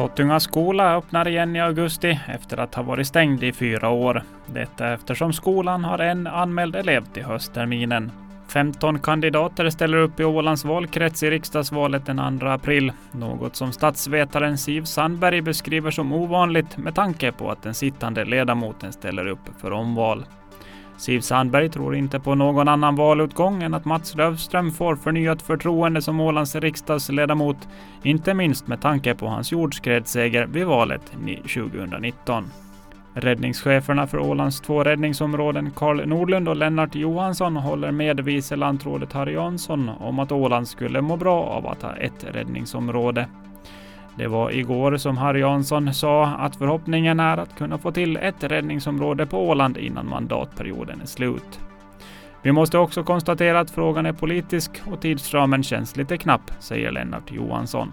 Sottunga skola öppnar igen i augusti efter att ha varit stängd i fyra år. Detta eftersom skolan har en anmäld elev till höstterminen. 15 kandidater ställer upp i Ålands valkrets i riksdagsvalet den 2 april. Något som statsvetaren Siv Sandberg beskriver som ovanligt med tanke på att den sittande ledamoten ställer upp för omval. Siv Sandberg tror inte på någon annan valutgång än att Mats Löfström får förnyat förtroende som Ålands riksdagsledamot, inte minst med tanke på hans jordskredsseger vid valet 2019. Räddningscheferna för Ålands två räddningsområden, Karl Nordlund och Lennart Johansson, håller med vice lantrådet Harry Jansson om att Åland skulle må bra av att ha ett räddningsområde. Det var igår som Harry Jansson sa att förhoppningen är att kunna få till ett räddningsområde på Åland innan mandatperioden är slut. Vi måste också konstatera att frågan är politisk och tidsramen känns lite knapp, säger Lennart Johansson.